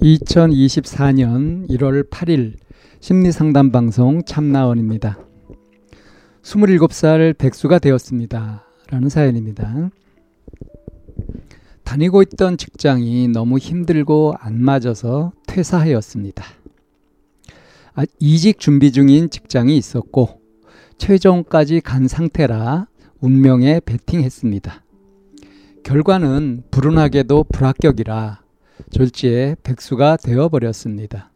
2024년 1월 8일 심리상담 방송 참나원입니다. 27살 백수가 되었습니다. 라는 사연입니다. 다니고 있던 직장이 너무 힘들고 안 맞아서 퇴사하였습니다. 아, 이직 준비 중인 직장이 있었고 최종까지 간 상태라 운명에 베팅했습니다. 결과는 불운하게도 불합격이라 졸지에 백수가 되어버렸습니다.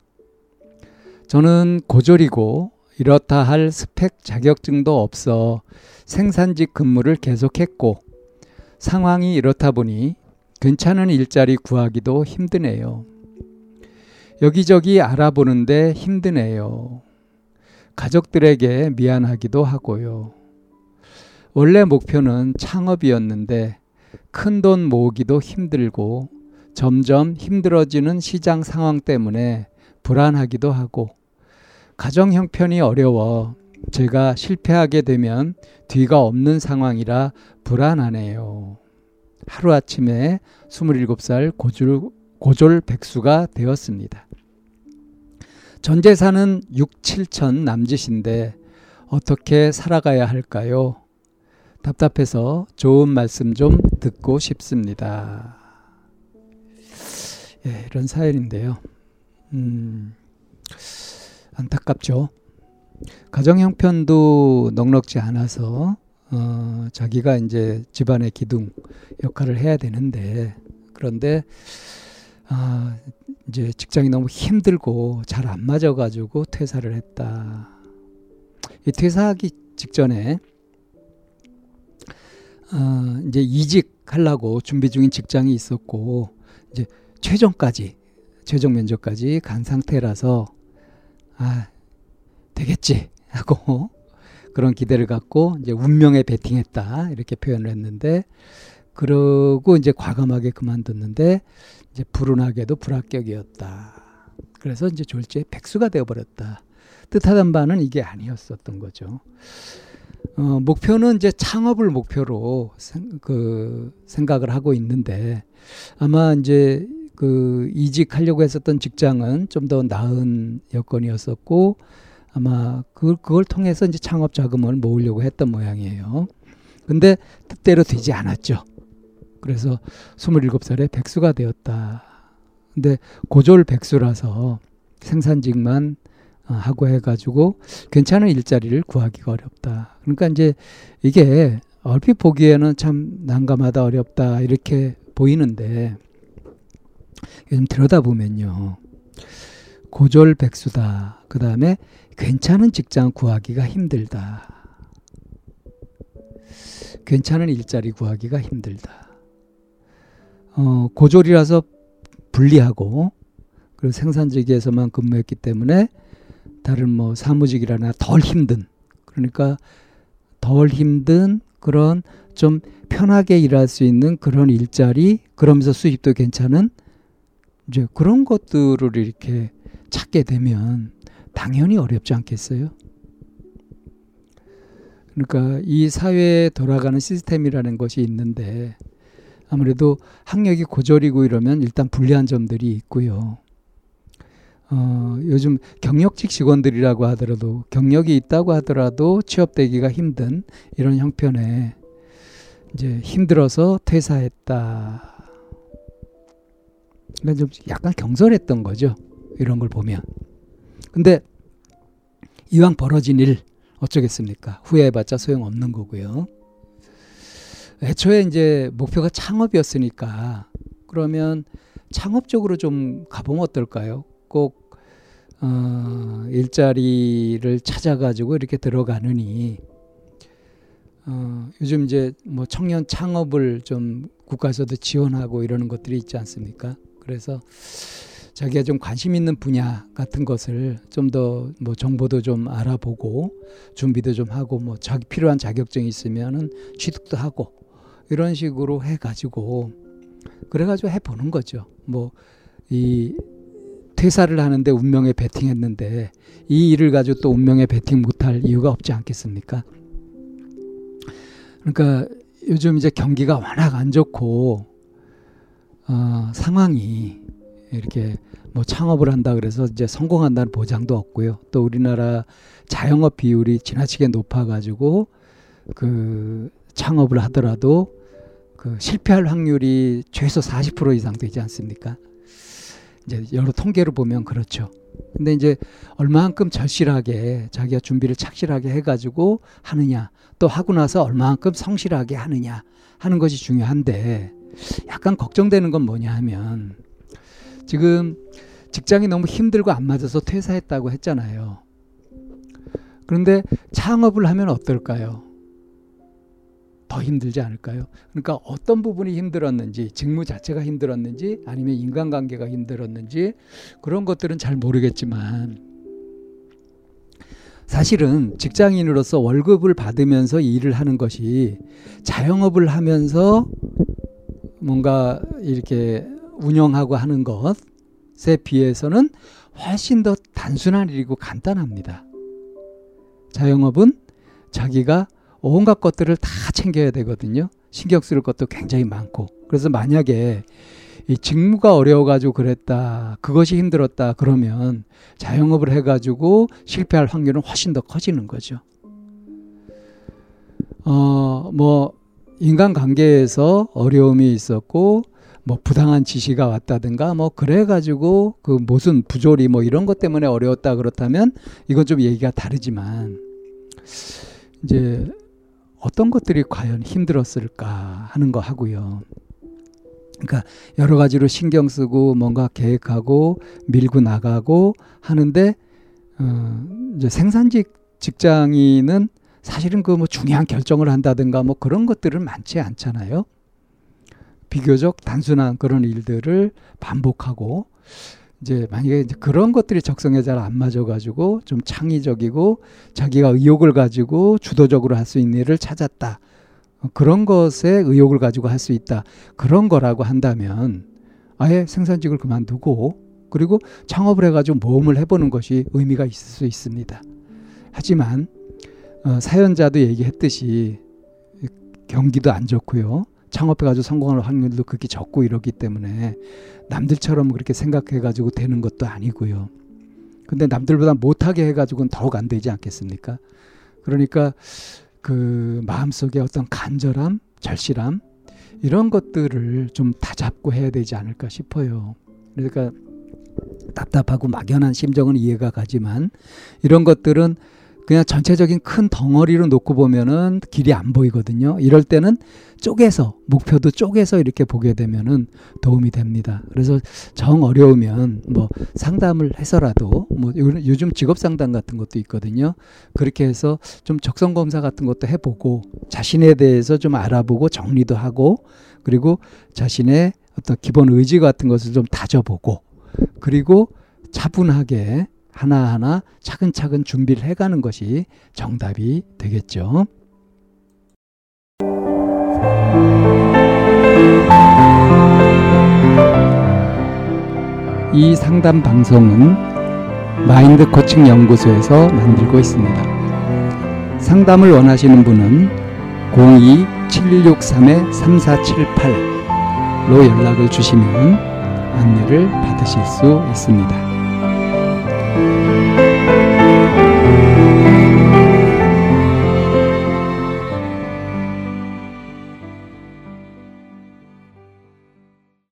저는 고졸이고 이렇다 할 스펙 자격증도 없어 생산직 근무를 계속했고 상황이 이렇다 보니 괜찮은 일자리 구하기도 힘드네요. 여기저기 알아보는데 힘드네요. 가족들에게 미안하기도 하고요. 원래 목표는 창업이었는데 큰 돈 모으기도 힘들고 점점 힘들어지는 시장 상황 때문에 불안하기도 하고 가정 형편이 어려워 제가 실패하게 되면 뒤가 없는 상황이라 불안하네요. 하루아침에 27살 고졸, 고졸 백수가 되었습니다. 전 재산은 6, 7천 남짓인데 어떻게 살아가야 할까요? 답답해서 좋은 말씀 좀 듣고 싶습니다. 예, 이런 사연인데요. 음, 안타깝죠. 가정 형편도 넉넉지 않아서 어, 자기가 이제 집안의 기둥 역할을 해야 되는데 그런데 아, 이제 직장이 너무 힘들고 잘 안 맞아가지고 퇴사를 했다. 이 퇴사하기 직전에 어, 이제 이직하려고 준비 중인 직장이 있었고 이제 최종까지 최종 면접까지 간 상태라서 아 되겠지 하고 그런 기대를 갖고 이제 운명에 베팅했다 이렇게 표현을 했는데 그러고 이제 과감하게 그만뒀는데 이제 불운하게도 불합격이었다. 그래서 이제 졸지에 백수가 되어버렸다. 뜻하던 바는 이게 아니었었던 거죠. 어, 목표는 이제 창업을 목표로 생, 그 생각을 하고 있는데 아마 이제 그 이직하려고 했었던 직장은 좀 더 나은 여건이었었고 아마 그, 그걸 통해서 이제 창업 자금을 모으려고 했던 모양이에요. 근데 뜻대로 되지 않았죠. 그래서 27살에 백수가 되었다. 근데 고졸 백수라서 생산직만 어, 하고 해가지고 괜찮은 일자리를 구하기가 어렵다. 그러니까 이제 이게 얼핏 보기에는 참 난감하다, 어렵다, 이렇게 보이는데 요즘 들여다보면요. 고졸 백수다. 그 다음에 괜찮은 직장 구하기가 힘들다. 괜찮은 일자리 구하기가 힘들다. 어, 고졸이라서 불리하고 그리고 생산직에서만 근무했기 때문에 다른 뭐 사무직이라나 덜 힘든 그러니까 덜 힘든 그런 좀 편하게 일할 수 있는 그런 일자리 그러면서 수입도 괜찮은 이제 그런 것들을 이렇게 찾게 되면 당연히 어렵지 않겠어요? 그러니까 이 사회에 돌아가는 시스템이라는 것이 있는데 아무래도 학력이 고졸이고 이러면 일단 불리한 점들이 있고요. 어, 요즘 경력직 직원들이라고 하더라도 경력이 있다고 하더라도 취업되기가 힘든 이런 형편에 이제 힘들어서 퇴사했다. 그러니까 좀 약간 경솔했던 거죠. 이런 걸 보면. 근데 이왕 벌어진 일 어쩌겠습니까? 후회해봤자 소용없는 거고요. 애초에 이제 목표가 창업이었으니까 그러면 창업적으로 좀 가보면 어떨까요? 꼭 어, 일자리를 찾아가지고 이렇게 들어가느니 어, 요즘 이제 뭐 청년 창업을 좀 국가에서도 지원하고 이러는 것들이 있지 않습니까? 그래서 자기가 좀 관심 있는 분야 같은 것을 좀 더 뭐 정보도 좀 알아보고 준비도 좀 하고 뭐 자기 필요한 자격증이 있으면은 취득도 하고 이런 식으로 해 가지고 그래 가지고 해 보는 거죠. 뭐 이 퇴사를 하는데 운명에 베팅했는데 이 일을 가지고 또 운명에 베팅 못할 이유가 없지 않겠습니까? 그러니까 요즘 이제 경기가 워낙 안 좋고 어, 상황이 이렇게 뭐 창업을 한다 그래서 이제 성공한다는 보장도 없고요. 또 우리나라 자영업 비율이 지나치게 높아가지고 그 창업을 하더라도 그 실패할 확률이 최소 40% 이상 되지 않습니까? 이제 여러 통계를 보면 그렇죠. 근데 이제 얼마만큼 절실하게 자기가 준비를 착실하게 해가지고 하느냐 또 하고 나서 얼마만큼 성실하게 하느냐 하는 것이 중요한데 약간 걱정되는 건 뭐냐 하면 지금 직장이 너무 힘들고 안 맞아서 퇴사했다고 했잖아요. 그런데 창업을 하면 어떨까요? 더 힘들지 않을까요? 그러니까 어떤 부분이 힘들었는지, 직무 자체가 힘들었는지, 아니면 인간관계가 힘들었는지, 그런 것들은 잘 모르겠지만, 사실은 직장인으로서 월급을 받으면서 일을 하는 것이 자영업을 하면서 뭔가 이렇게 운영하고 하는 것에 비해서는 훨씬 더 단순한 일이고 간단합니다. 자영업은 자기가 온갖 것들을 다 챙겨야 되거든요. 신경 쓸 것도 굉장히 많고. 그래서 만약에 이 직무가 어려워가지고 그랬다, 그것이 힘들었다, 그러면 자영업을 해가지고 실패할 확률은 훨씬 더 커지는 거죠. 어, 뭐, 인간관계에서 어려움이 있었고, 뭐 부당한 지시가 왔다든가 뭐 그래 가지고 그 무슨 부조리 뭐 이런 것 때문에 어려웠다 그렇다면 이건 좀 얘기가 다르지만 이제 어떤 것들이 과연 힘들었을까 하는 거 하고요. 그러니까 여러 가지로 신경 쓰고 뭔가 계획하고 밀고 나가고 하는데 어 이제 생산직 직장인은 사실은 그 뭐 중요한 결정을 한다든가 뭐 그런 것들은 많지 않잖아요. 비교적 단순한 그런 일들을 반복하고 이제 만약에 이제 그런 것들이 적성에 잘 안 맞아가지고 좀 창의적이고 자기가 의욕을 가지고 주도적으로 할 수 있는 일을 찾았다. 그런 것에 의욕을 가지고 할 수 있다. 그런 거라고 한다면 아예 생산직을 그만두고 그리고 창업을 해가지고 모험을 해보는 것이 의미가 있을 수 있습니다. 하지만 어, 사연자도 얘기했듯이 경기도 안 좋고요. 창업해가지고 성공할 확률도 그렇게 적고 이러기 때문에 남들처럼 그렇게 생각해가지고 되는 것도 아니고요. 근데 남들보다 못하게 해가지고는 더욱 안 되지 않겠습니까? 그러니까 그 마음속에 어떤 간절함, 절실함 이런 것들을 좀 다잡고 해야 되지 않을까 싶어요. 그러니까 답답하고 막연한 심정은 이해가 가지만 이런 것들은 그냥 전체적인 큰 덩어리로 놓고 보면은 길이 안 보이거든요. 이럴 때는 쪼개서 목표도 쪼개서 이렇게 보게 되면은 도움이 됩니다. 그래서 정 어려우면 뭐 상담을 해서라도 뭐 요즘 직업 상담 같은 것도 있거든요. 그렇게 해서 좀 적성 검사 같은 것도 해보고 자신에 대해서 좀 알아보고 정리도 하고 그리고 자신의 어떤 기본 의지 같은 것을 좀 다져보고 그리고 차분하게 하나하나 차근차근 준비를 해가는 것이 정답이 되겠죠. 이 상담 방송은 마인드 코칭 연구소에서 만들고 있습니다. 상담을 원하시는 분은 02-763-3478로 연락을 주시면 안내를 받으실 수 있습니다. Thank you.